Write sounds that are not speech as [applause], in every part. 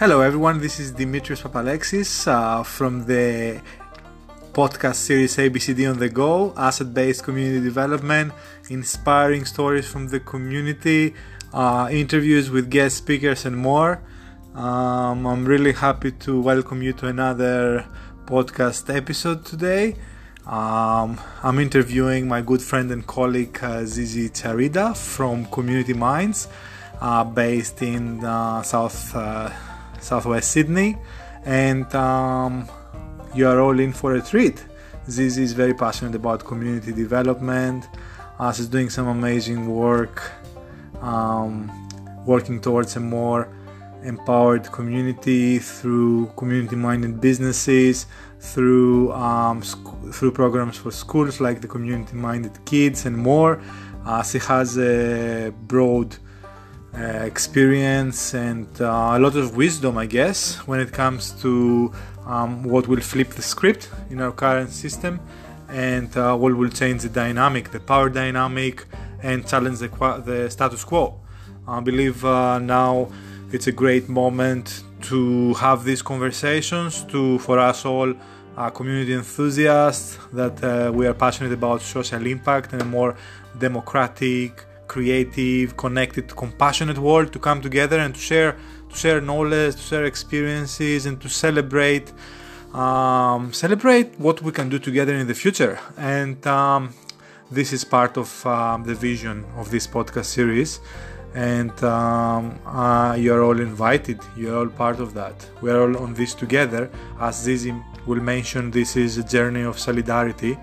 Hello, everyone. This is Dimitrios Papalexis uh, from the podcast series ABCD on the Go, asset based community development, inspiring stories from the community, uh, interviews with guest speakers, and more. Um, I'm really happy to welcome you to another podcast episode today. Um, I'm interviewing my good friend and colleague uh, Zizi Charida from Community Minds, uh, based in uh, South uh, Southwest Sydney, and um, you are all in for a treat. Zizi is very passionate about community development. Uh, she's doing some amazing work, um, working towards a more empowered community through community-minded businesses, through um, sc- through programs for schools like the community-minded kids and more. Uh, she has a broad experience and uh, a lot of wisdom, I guess, when it comes to um, what will flip the script in our current system and uh, what will change the dynamic, the power dynamic, and challenge the, the status quo. I believe uh, now it's a great moment to have these conversations to for us all uh, community enthusiasts that uh, we are passionate about social impact and a more democratic creative connected compassionate world to come together and to share to share knowledge to share experiences and to celebrate um, celebrate what we can do together in the future. And um, this is part of um, the vision of this podcast series. And um, uh, you're all invited. You're all part of that. We're all on this together. As Zizi will mention this is a journey of solidarity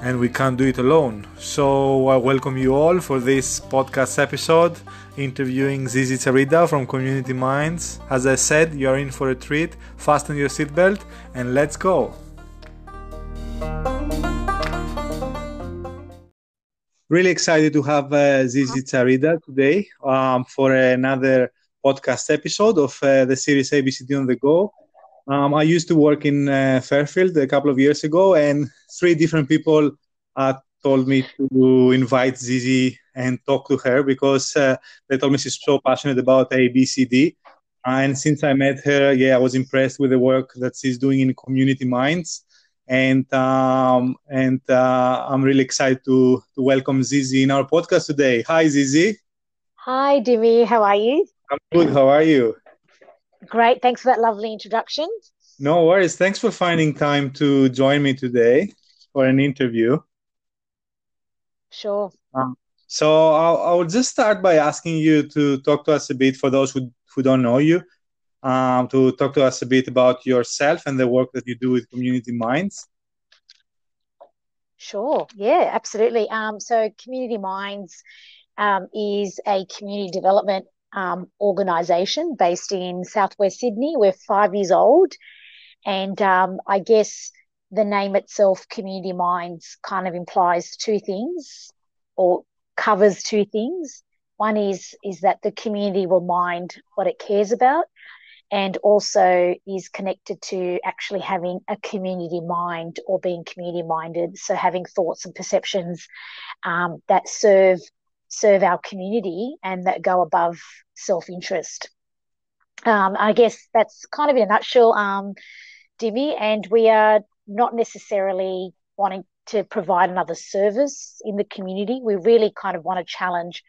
and we can't do it alone. So i welcome you all for this podcast episode interviewing zizi charida from community minds. As i said you're in for a treat. Fasten your seatbelt and let's go. Really excited to have uh, Zizi Charida today um, for another podcast episode of uh, the series ABCD on the Go. Um, I used to work in uh, Fairfield a couple of years ago, and three different people uh, told me to invite Zizi and talk to her because uh, they told me she's so passionate about ABCD. and since I met her, yeah, I was impressed with the work that she's doing in Community Minds and um, and uh, I'm really excited to to welcome Zizi in our podcast today. Hi, Zizi. Hi, Dimi. How are you? I'm good. How are you? Great. Thanks for that lovely introduction. No worries. Thanks for finding time to join me today for an interview. Sure. Um, so I'll, I'll just start by asking you to talk to us a bit for those who, who don't know you um, to talk to us a bit about yourself and the work that you do with Community Minds. Sure. Yeah, absolutely. Um, so, Community Minds um, is a community development um, organisation based in southwest Sydney. We're five years old. And um, I guess the name itself, Community Minds, kind of implies two things or covers two things. One is is that the community will mind what it cares about, and also is connected to actually having a community mind or being community minded so having thoughts and perceptions um, that serve serve our community and that go above self-interest um, i guess that's kind of in a nutshell um, Dimi, and we are not necessarily wanting to provide another service in the community we really kind of want to challenge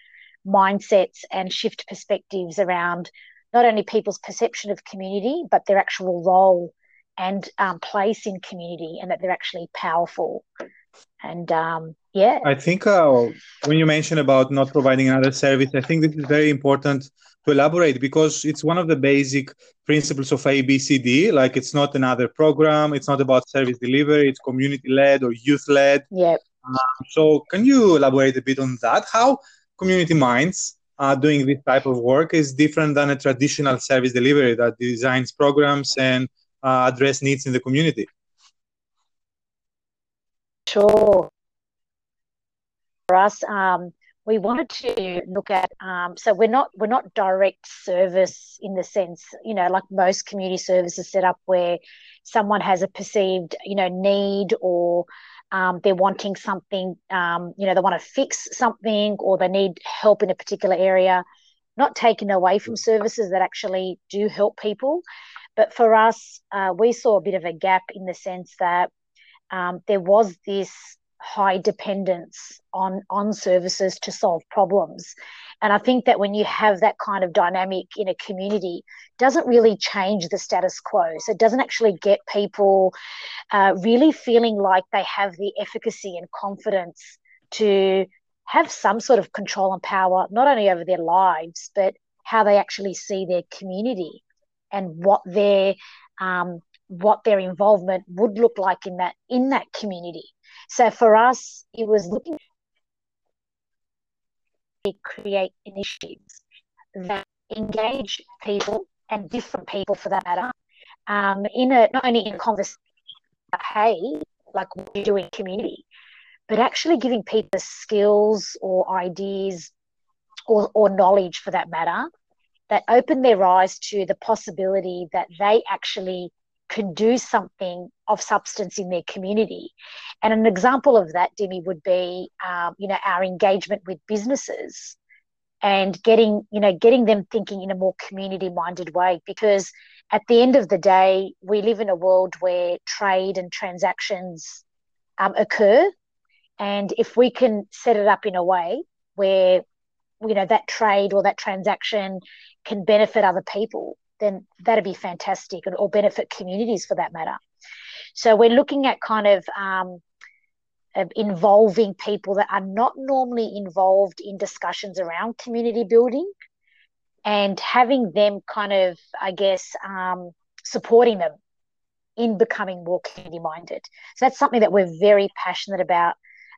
mindsets and shift perspectives around not only people's perception of community, but their actual role and um, place in community, and that they're actually powerful. And um, yeah, I think uh, when you mention about not providing another service, I think this is very important to elaborate because it's one of the basic principles of ABCD. Like it's not another program, it's not about service delivery, it's community led or youth led. Yeah. Um, so, can you elaborate a bit on that? How Community Minds uh, doing this type of work is different than a traditional service delivery that designs programs and uh, address needs in the community. Sure. For us, um, we wanted to look at um, so we're not we're not direct service in the sense you know like most community services set up where someone has a perceived you know need or um, they're wanting something, um, you know, they want to fix something or they need help in a particular area. not taken away from services that actually do help people. But for us, uh, we saw a bit of a gap in the sense that um, there was this high dependence on on services to solve problems. And i think that when you have that kind of dynamic in a community doesn't really change the status quo. So it doesn't actually get people uh, really feeling like they have the efficacy and confidence to have some sort of control and power not only over their lives but how they actually see their community and what their um, what their involvement would look like in that in that community so for us, it was looking to create initiatives that engage people and different people for that matter um, in a not only in conversation hey like what you do in community but actually giving people skills or ideas or, or knowledge for that matter that open their eyes to the possibility that they actually can do something of substance in their community. And an example of that, Demi, would be, um, you know, our engagement with businesses and getting, you know, getting them thinking in a more community-minded way. Because at the end of the day, we live in a world where trade and transactions um, occur, and if we can set it up in a way where, you know, that trade or that transaction can benefit other people, then that'd be fantastic and, or benefit communities for that matter. So we're looking at kind of, um, involving people that are not normally involved in discussions around community building and having them kind of, I guess, um, supporting them in becoming more community minded. So that's something that we're very passionate about.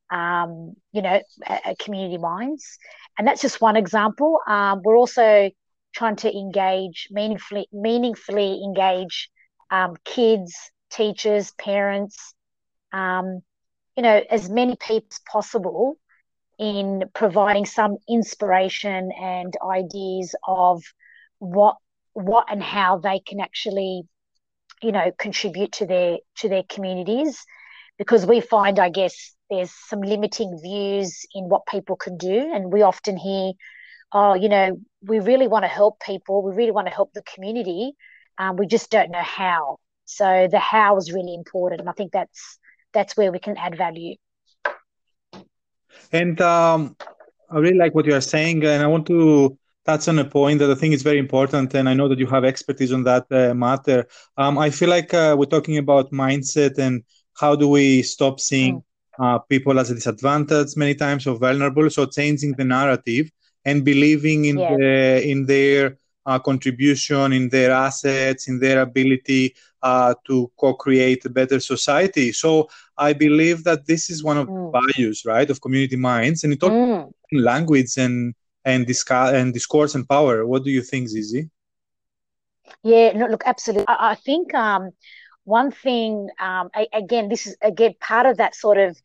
Um, you know, at, at Community Minds, and that's just one example. Um, we're also trying to engage meaningfully, meaningfully engage um, kids, teachers, parents, um, you know, as many people as possible in providing some inspiration and ideas of what what and how they can actually you know contribute to their to their communities. Because we find i guess there's some limiting views in what people can do. And we often hear oh, you know, we really want to help people, we really want to help the community, um, we just don't know how. So the how is really important, and I think that's that's where we can add value. And um, I really like what you are saying, and I want to touch on a point that I think is very important, and I know that you have expertise on that uh, matter. Um, I feel like uh, we're talking about mindset and how do we stop seeing mm. uh, people as a disadvantage many times or vulnerable. So changing the narrative and believing in yeah. the in their uh, contribution, in their assets, in their ability uh, to co-create a better society. So I believe that this is one of mm. the values, right, of community minds, and it talks mm. language and and discuss and discourse and power. What do you think, Zizi? Yeah, no, look, absolutely. I, I think um, one thing, um, I, again, this is again part of that sort of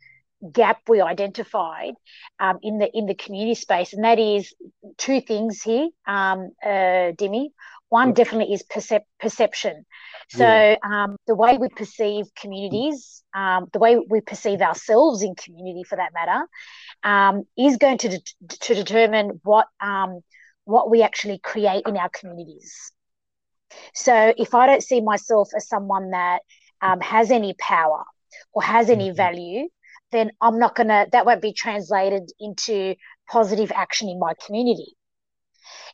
gap we identified um, in the in the community space, and that is two things here, um, uh, Demi. One definitely is percep- perception. So yeah. um, the way we perceive communities, um, the way we perceive ourselves in community, for that matter, um, is going to de- to determine what um, what we actually create in our communities. So if I don't see myself as someone that has any power or has any mm-hmm. value, then I'm not going to, that won't be translated into positive action in my community.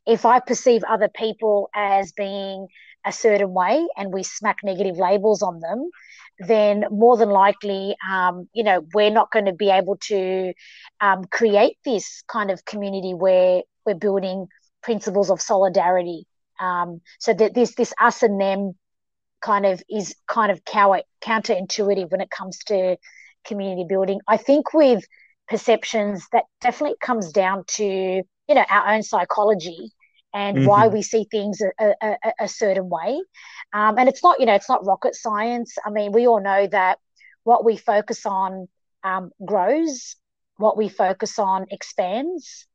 If I perceive other people as being a certain way and we smack negative labels on them, then more than likely, um, you know, we're not going to be able to um, create this kind of community where we're building principles of solidarity. Um, so that this this us and them kind of is kind of counter, counterintuitive when it comes to community building. I think with perceptions, that definitely comes down to you know our own psychology and mm-hmm. why we see things a, a, a certain way. Um, and it's not you know it's not rocket science. I mean, we all know that what we focus on um, grows, what we focus on expands.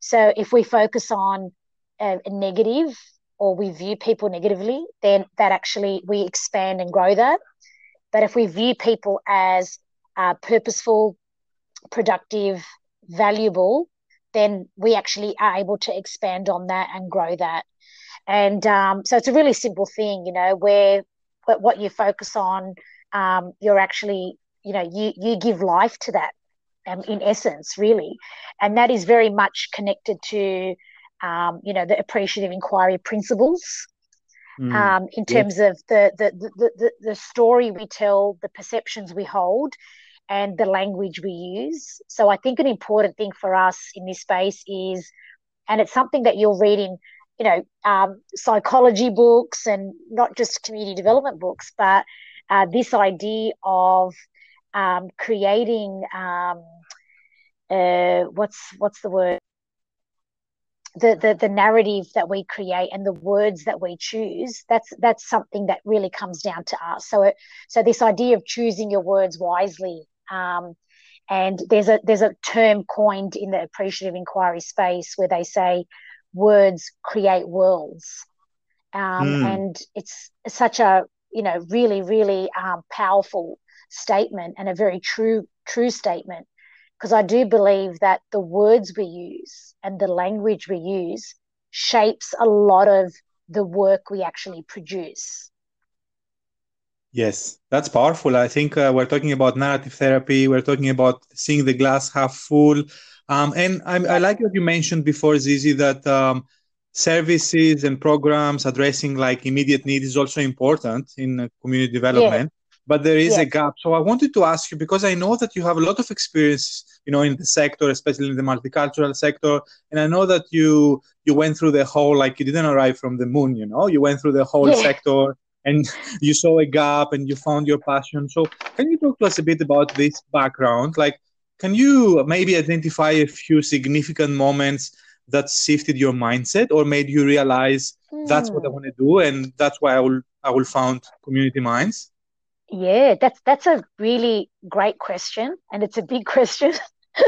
So if we focus on a, a negative or we view people negatively, then that actually we expand and grow that. But if we view people as uh, purposeful, productive, valuable, then we actually are able to expand on that and grow that. And um, so it's a really simple thing, you know, where what you focus on, um, you're actually, you know, you you give life to that, um, in essence, really, and that is very much connected to, um, you know, the appreciative inquiry principles. Mm, um, in terms yeah. of the, the, the, the, the story we tell, the perceptions we hold, and the language we use. So I think an important thing for us in this space is, and it's something that you'll read in, you know, um, psychology books and not just community development books, but uh, this idea of um, creating um, uh, what's what's the word the, the the narrative that we create and the words that we choose that's that's something that really comes down to us so it, so this idea of choosing your words wisely um, and there's a there's a term coined in the appreciative inquiry space where they say words create worlds um, mm. and it's such a you know really really um, powerful statement and a very true true statement because I do believe that the words we use and the language we use shapes a lot of the work we actually produce. Yes, that's powerful. I think uh, we're talking about narrative therapy. We're talking about seeing the glass half full. Um, and I, I, like what you mentioned before, Zizi, that um, services and programs addressing like immediate need is also important in uh, community development. Yeah. But there is yeah. a gap. So I wanted to ask you because I know that you have a lot of experience, you know, in the sector, especially in the multicultural sector, and I know that you you went through the whole like you didn't arrive from the moon, you know, you went through the whole yeah. sector and you saw a gap and you found your passion. So, can you talk to us a bit about this background? Like, can you maybe identify a few significant moments that shifted your mindset or made you realize mm. that's what I hmm. want to do and that's why I will I will found Community Minds? Yeah, that's that's a really great question, and it's a big [laughs] question.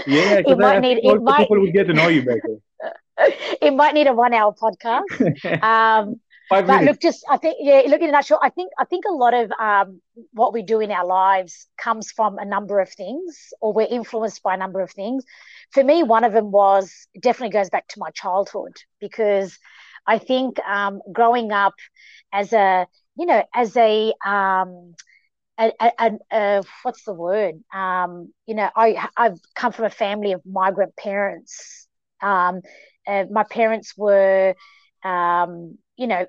Yeah, it might need it might, people get to know you better. [laughs] it might need a one-hour podcast. [laughs] um, Five but look, just I think yeah. Look in a nutshell, I think I think a lot of um, what we do in our lives comes from a number of things, or we're influenced by a number of things. For me, one of them was definitely goes back to my childhood because I think um, growing up as a you know as a um, a, a, a, what's the word? Um, you know, I I've come from a family of migrant parents. Um, uh, my parents were, um, you know,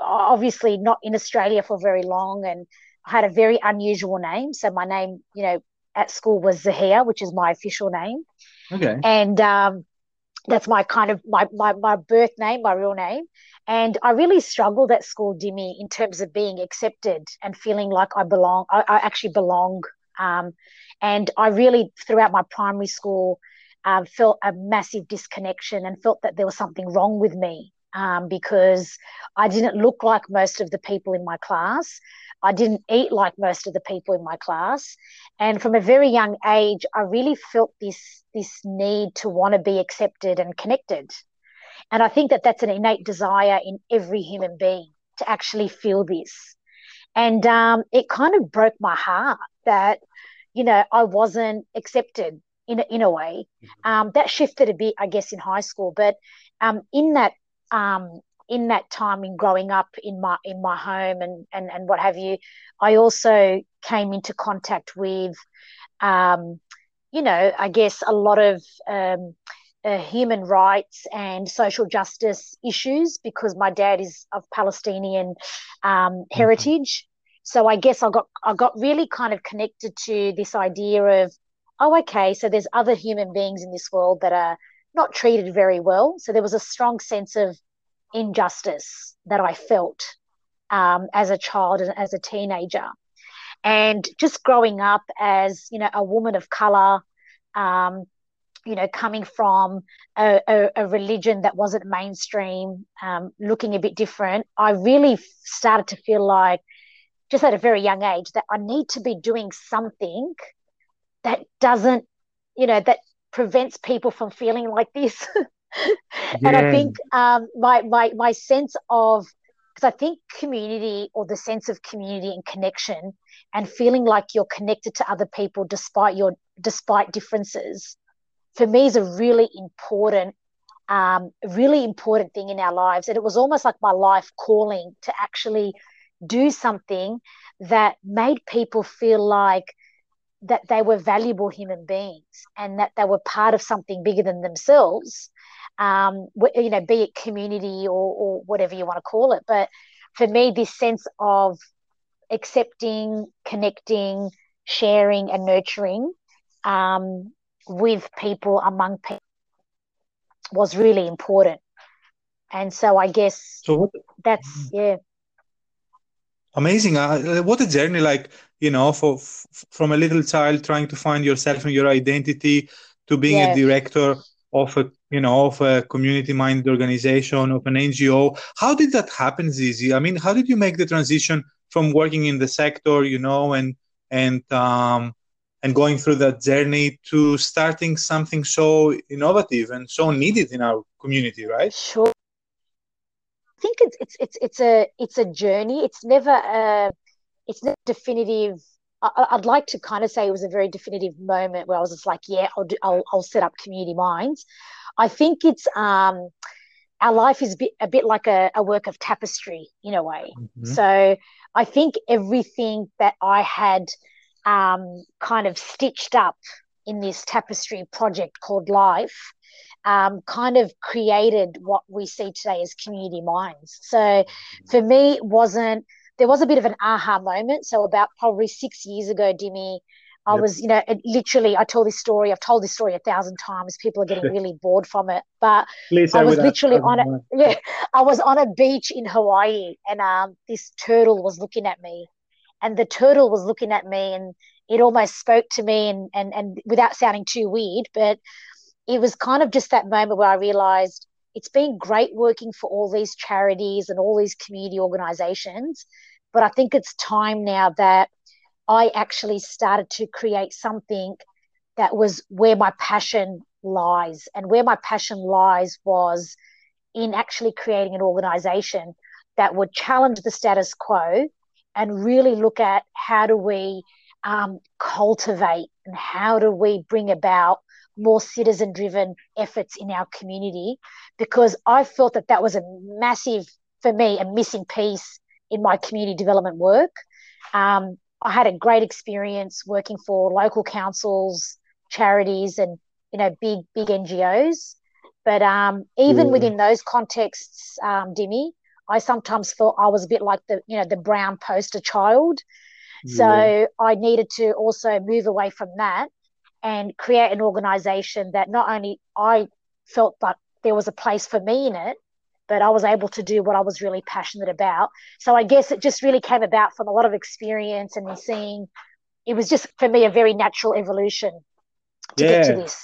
obviously not in Australia for very long and I had a very unusual name. So my name, you know, at school was Zahia, which is my official name. Okay. And um, that's my kind of my, my my birth name, my real name. And I really struggled at school, Dimmy, in terms of being accepted and feeling like I belong. I, I actually belong. Um, and I really, throughout my primary school, um, felt a massive disconnection and felt that there was something wrong with me um, because I didn't look like most of the people in my class. I didn't eat like most of the people in my class. And from a very young age, I really felt this, this need to want to be accepted and connected. And I think that that's an innate desire in every human being to actually feel this. And um, it kind of broke my heart that, you know, I wasn't accepted in a, in a way. Mm-hmm. Um, that shifted a bit, I guess, in high school. But um, in that um, in that time in growing up in my in my home and and and what have you, I also came into contact with, um, you know, I guess a lot of um, uh, human rights and social justice issues because my dad is of Palestinian um, mm-hmm. heritage. So I guess I got I got really kind of connected to this idea of, oh, okay, so there's other human beings in this world that are not treated very well. So there was a strong sense of injustice that I felt um, as a child and as a teenager. And just growing up as, you know, a woman of color, um, you know, coming from a, a, a, religion that wasn't mainstream, um, looking a bit different, I really started to feel like, just at a very young age, that I need to be doing something that doesn't, you know, that prevents people from feeling like this. [laughs] and I think um, my my my sense of because I think community or the sense of community and connection and feeling like you're connected to other people despite your despite differences for me is a really important um, really important thing in our lives and it was almost like my life calling to actually do something that made people feel like that they were valuable human beings and that they were part of something bigger than themselves um, you know be it community or, or whatever you want to call it. But for me this sense of accepting connecting sharing and nurturing um, with people among people was really important. And so i guess so what, that's yeah. Amazing. Uh, what a journey like you know for f- from a little child trying to find yourself and your identity to being yes. a director of a you know of a community minded organization of an ngo how did that happen zizi i mean how did you make the transition from working in the sector you know and and um and going through that journey to starting something so innovative and so needed in our community right sure I think it's it's it's it's a it's a journey. It's never a it's not definitive. I, would like to kind of say it was a very definitive moment where I was just like, yeah, I'll do, I'll, I'll set up community minds. I think it's um, our life is a bit, a bit like a, a work of tapestry in a way. Mm-hmm. So I think everything that I had um, kind of stitched up in this tapestry project called life um, kind of created what we see today as community minds. So for me, it wasn't there was a bit of an aha moment. So about probably six years ago, Dimmy, I yep. was, you know, it, literally, I told this story. I've told this story a thousand times. People are getting [laughs] really bored from it, but Please I was literally on a yeah, I was on a beach in Hawaii, and um, this turtle was looking at me, and the turtle was looking at me, and it almost spoke to me, and and and without sounding too weird, but it was kind of just that moment where I realized it's been great working for all these charities and all these community organizations. But I think it's time now that I actually started to create something that was where my passion lies. And where my passion lies was in actually creating an organization that would challenge the status quo and really look at how do we um, cultivate and how do we bring about more citizen driven efforts in our community because I felt that that was a massive, for me, a missing piece in my community development work. Um, I had a great experience working for local councils, charities, and you know big big NGOs. But um, even yeah. within those contexts, um, Dimmy, I sometimes felt I was a bit like the you know the brown poster child. Yeah. So I needed to also move away from that and create an organization that not only I felt that there was a place for me in it, but I was able to do what I was really passionate about. So I guess it just really came about from a lot of experience and seeing it was just for me a very natural evolution to yeah. get to this.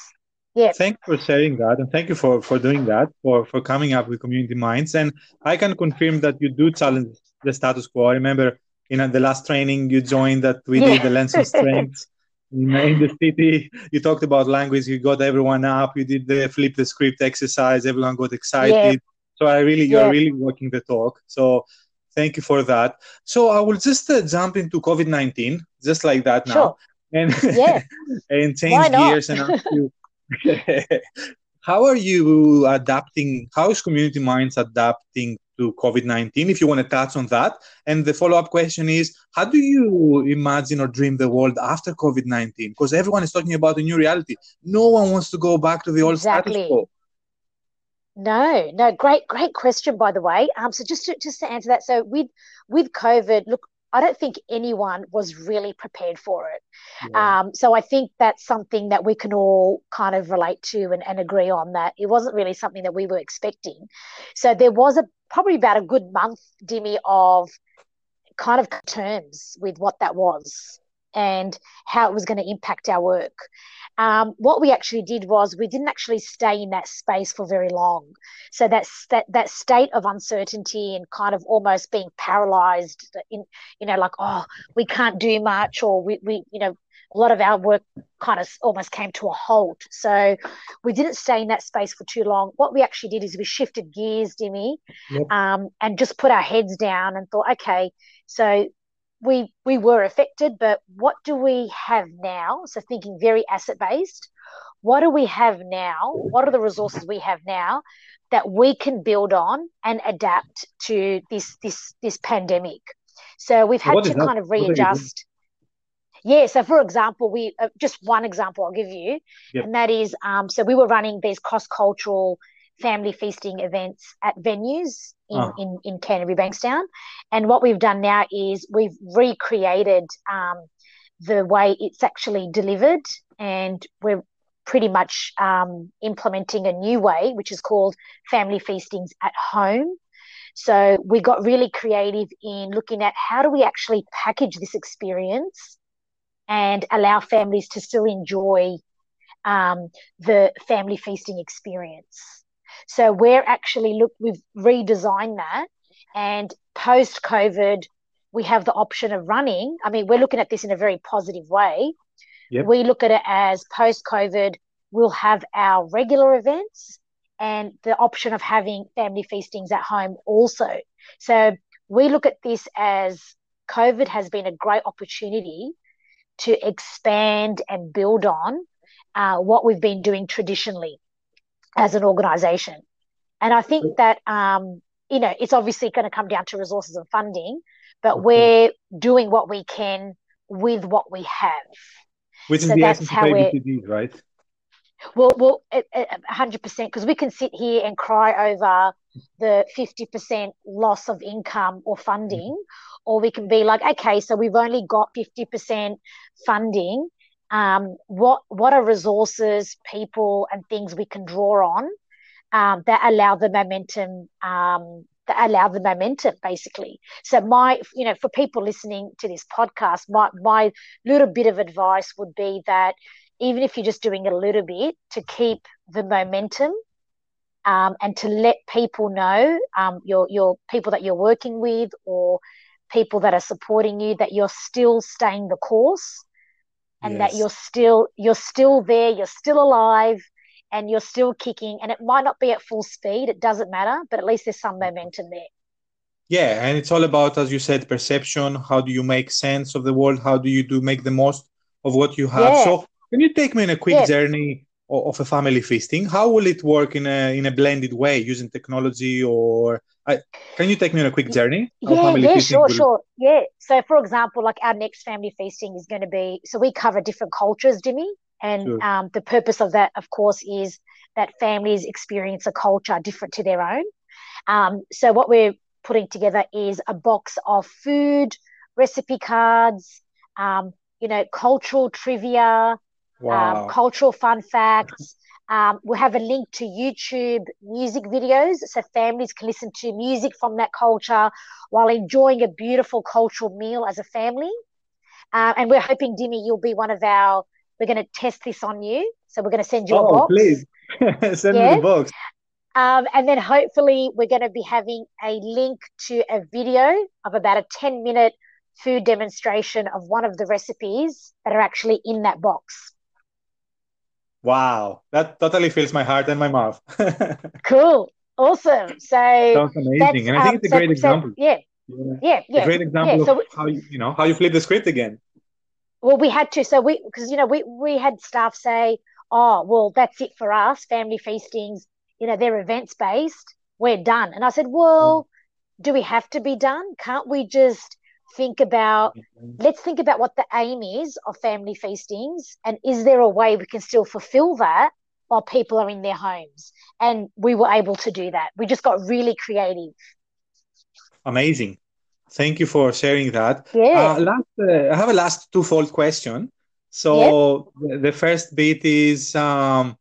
Yeah. Thank you for sharing that and thank you for, for doing that, for, for coming up with community minds. And I can confirm that you do challenge the status quo. I remember in uh, the last training you joined that we yeah. did the lens of [laughs] strengths uh, in the city you talked about language you got everyone up you did the flip the script exercise everyone got excited yeah. So i really you're really working the talk so thank you for that so i will just uh, jump into covid-19 just like that now sure. and [laughs] yeah. and change gears and ask you [laughs] how are you adapting how is community minds adapting to COVID 19, if you want to touch on that. And the follow up question is how do you imagine or dream the world after COVID 19? Because everyone is talking about a new reality. No one wants to go back to the old exactly. status quo. No, no, great, great question, by the way. Um, so just to just to answer that, so with with COVID, look, I don't think anyone was really prepared for it. Yeah. Um, so I think that's something that we can all kind of relate to and, and agree on that it wasn't really something that we were expecting. So there was a probably about a good month, Dimmy, of kind of terms with what that was and how it was going to impact our work. Um, what we actually did was we didn't actually stay in that space for very long. So that's that that state of uncertainty and kind of almost being paralyzed in, you know, like, oh, we can't do much or we, we you know, a lot of our work kind of almost came to a halt. So we didn't stay in that space for too long. What we actually did is we shifted gears, Dimmy, yep. um, and just put our heads down and thought, okay, so we we were affected, but what do we have now? So thinking very asset based, what do we have now? What are the resources we have now that we can build on and adapt to this this this pandemic? So we've had to kind of readjust. Yeah. So, for example, we uh, just one example I'll give you, yep. and that is um, so we were running these cross cultural family feasting events at venues in, oh. in, in Canterbury Bankstown. And what we've done now is we've recreated um, the way it's actually delivered, and we're pretty much um, implementing a new way, which is called family feastings at home. So we got really creative in looking at how do we actually package this experience and allow families to still enjoy um, the family feasting experience. So we're actually look we've redesigned that, and post COVID, we have the option of running. I mean, we're looking at this in a very positive way. Yep. We look at it as post COVID, we'll have our regular events and the option of having family feastings at home also. So we look at this as COVID has been a great opportunity to expand and build on uh, what we've been doing traditionally as an organization. And I think that, um, you know, it's obviously going to come down to resources and funding, but mm-hmm. we're doing what we can with what we have. Which so is the essence of ABCDs, right? Well, well, hundred percent. Because we can sit here and cry over the fifty percent loss of income or funding, mm-hmm. or we can be like, okay, so we've only got fifty percent funding. Um, what what are resources, people, and things we can draw on um, that allow the momentum um, that allow the momentum basically. So my you know for people listening to this podcast my my little bit of advice would be that even if you're just doing a little bit to keep the momentum um, and to let people know um, your your people that you're working with or people that are supporting you that you're still staying the course and yes. that you're still you're still there you're still alive and you're still kicking and it might not be at full speed it doesn't matter but at least there's some momentum there yeah and it's all about as you said perception how do you make sense of the world how do you do make the most of what you have yeah. so can you take me in a quick yeah. journey of a family feasting how will it work in a in a blended way using technology or I, can you take me on a quick journey yeah yeah sure will... sure yeah so for example like our next family feasting is going to be so we cover different cultures Dimmy and sure. um, the purpose of that, of course, is that families experience a culture different to their own. Um, so, what we're putting together is a box of food, recipe cards, um, you know, cultural trivia, um, cultural fun facts. [laughs] Um, we'll have a link to YouTube music videos so families can listen to music from that culture while enjoying a beautiful cultural meal as a family. Uh, and we're hoping, Dimmy, you'll be one of our we're going to test this on you. So we're going to send you oh, a box. please [laughs] send yeah. me the box. Um, and then hopefully we're going to be having a link to a video of about a 10 minute food demonstration of one of the recipes that are actually in that box. Wow, that totally fills my heart and my mouth. [laughs] cool, awesome. So sounds amazing, and I think um, it's a so, great example. So, yeah. yeah, yeah, yeah. A great example yeah, so, of how you, you know how you flip the script again well we had to so we because you know we we had staff say oh well that's it for us family feastings you know they're events based we're done and i said well do we have to be done can't we just think about mm-hmm. let's think about what the aim is of family feastings and is there a way we can still fulfill that while people are in their homes and we were able to do that we just got really creative amazing Thank you for sharing that. Yeah. Uh, last, uh, I have a last twofold question. So the first bit is um,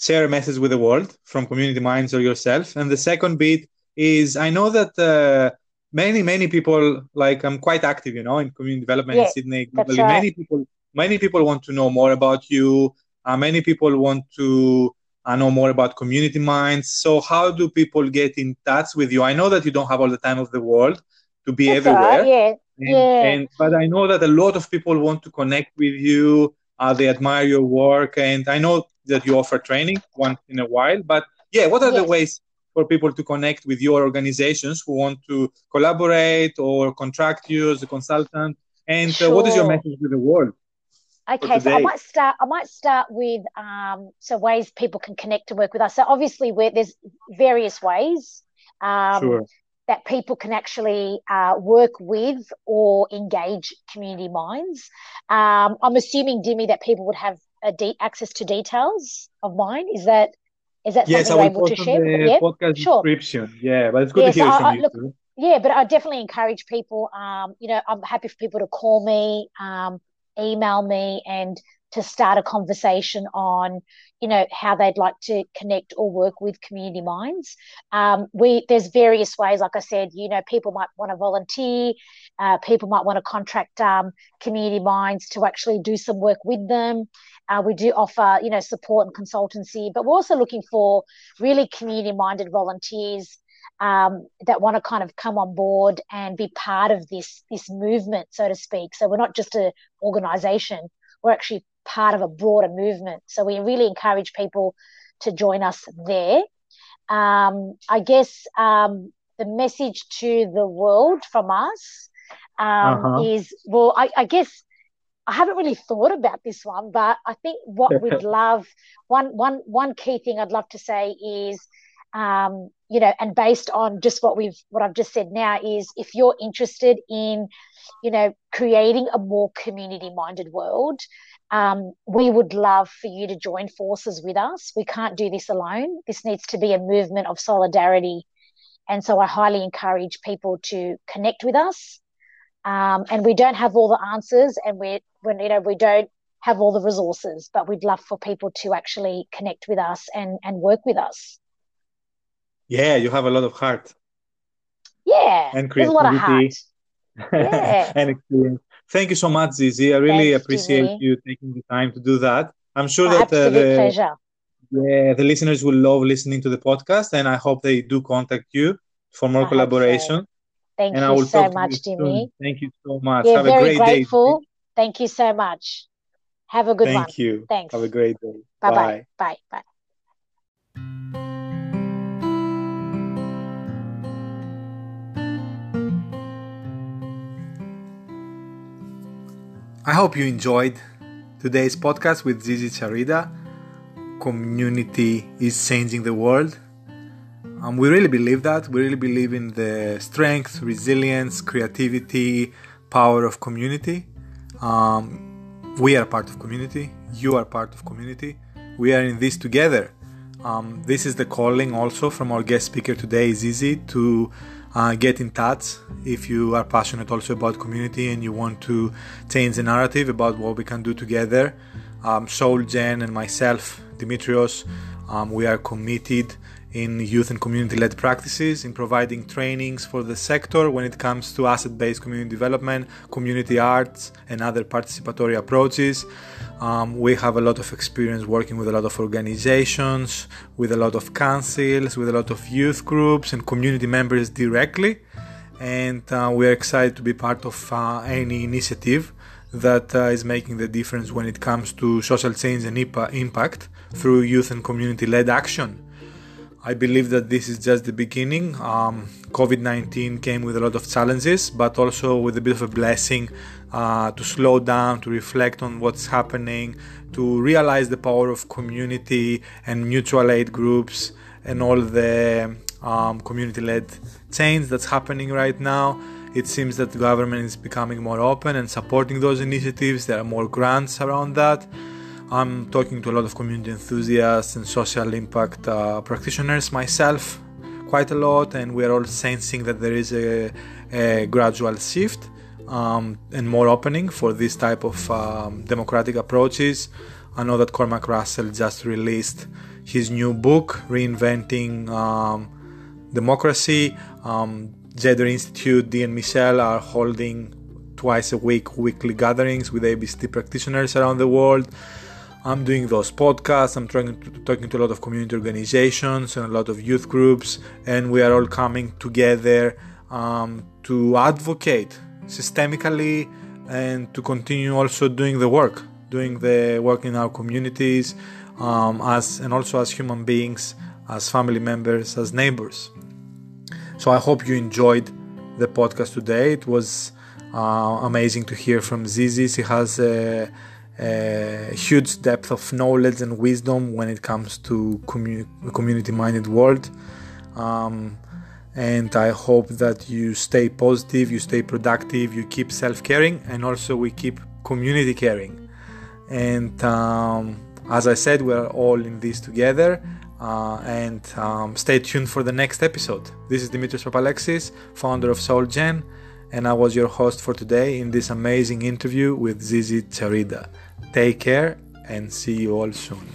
share a message with the world from Community Minds or yourself, and the second bit is I know that uh, many many people like I'm quite active, you know, in community development yeah, in Sydney. Globally. Right. Many people many people want to know more about you. Uh, many people want to uh, know more about community minds. So how do people get in touch with you? I know that you don't have all the time of the world, to be That's everywhere. Right, yeah. And, yeah. And but I know that a lot of people want to connect with you. Uh, they admire your work, and I know that you offer training once in a while. But yeah, what are yes. the ways for people to connect with your organizations who want to collaborate or contract you as a consultant? And uh, what is your message to the world? Okay, so I might start. I might start with um, so ways people can connect and work with us. So obviously, there's various ways um, sure. that people can actually uh, work with or engage community minds. Um, I'm assuming, Dimmy, that people would have de- access to details of mine. Is that is that yes, something you're able to share? The yeah, podcast sure. description. Yeah, but it's good to hear from you. Look, too. Yeah, but I definitely encourage people. Um, you know, I'm happy for people to call me. Um, email me and to start a conversation on you know how they'd like to connect or work with community minds um, we there's various ways like i said you know people might want to volunteer uh, people might want to contract um, community minds to actually do some work with them uh, we do offer you know support and consultancy but we're also looking for really community minded volunteers um, that want to kind of come on board and be part of this this movement, so to speak. So we're not just an organisation; we're actually part of a broader movement. So we really encourage people to join us there. Um, I guess um, the message to the world from us um, uh-huh. is well, I, I guess I haven't really thought about this one, but I think what we'd [laughs] love one one one key thing I'd love to say is um, you know, and based on just what we've what I've just said now is if you're interested in, you know, creating a more community-minded world, um, we would love for you to join forces with us. We can't do this alone. This needs to be a movement of solidarity, and so I highly encourage people to connect with us. Um, and we don't have all the answers, and we're when you know we don't have all the resources, but we'd love for people to actually connect with us and and work with us. Yeah, you have a lot of heart. Yeah, and creativity. a lot of heart. [laughs] Yeah. and experience. Thank you so much, Zizi. I really Thanks, appreciate Jimmy. you taking the time to do that. I'm sure My that uh, the, pleasure. Yeah, the listeners will love listening to the podcast, and I hope they do contact you for more I collaboration. So. Thank and you so much, Jimmy. Thank you so much. We're have very a great grateful. day. Thank you so much. Have a good Thank one. Thank you. Thanks. Have a great day. Bye-bye. Bye. Bye. I hope you enjoyed today's podcast with Zizi Charida. Community is changing the world. Um, we really believe that. We really believe in the strength, resilience, creativity, power of community. Um, we are part of community. You are part of community. We are in this together. Um, this is the calling also from our guest speaker today, Zizi, to uh, get in touch if you are passionate also about community and you want to change the narrative about what we can do together. Um, SoulGen, and myself, Dimitrios, um, we are committed in youth and community led practices, in providing trainings for the sector when it comes to asset based community development, community arts, and other participatory approaches. Um, we have a lot of experience working with a lot of organizations, with a lot of councils, with a lot of youth groups and community members directly. And uh, we are excited to be part of uh, any initiative that uh, is making the difference when it comes to social change and impact through youth and community led action. I believe that this is just the beginning. Um, COVID 19 came with a lot of challenges, but also with a bit of a blessing uh, to slow down, to reflect on what's happening, to realize the power of community and mutual aid groups and all the um, community led change that's happening right now. It seems that the government is becoming more open and supporting those initiatives. There are more grants around that. I'm talking to a lot of community enthusiasts and social impact uh, practitioners myself quite a lot, and we're all sensing that there is a, a gradual shift um, and more opening for this type of um, democratic approaches. I know that Cormac Russell just released his new book, Reinventing um, Democracy. Um, Gender Institute, Dean and Michelle are holding twice a week weekly gatherings with ABCD practitioners around the world. I'm doing those podcasts. I'm trying to, talking to a lot of community organizations and a lot of youth groups, and we are all coming together um, to advocate systemically and to continue also doing the work, doing the work in our communities, um, as and also as human beings, as family members, as neighbors. So I hope you enjoyed the podcast today. It was uh, amazing to hear from Zizi. She has a a huge depth of knowledge and wisdom when it comes to commu- community-minded world. Um, and I hope that you stay positive, you stay productive, you keep self-caring, and also we keep community caring. And um, as I said, we're all in this together. Uh, and um, stay tuned for the next episode. This is Dimitrios Papalexis, founder of SoulGen, and I was your host for today in this amazing interview with Zizi Charida. Take care and see you all soon.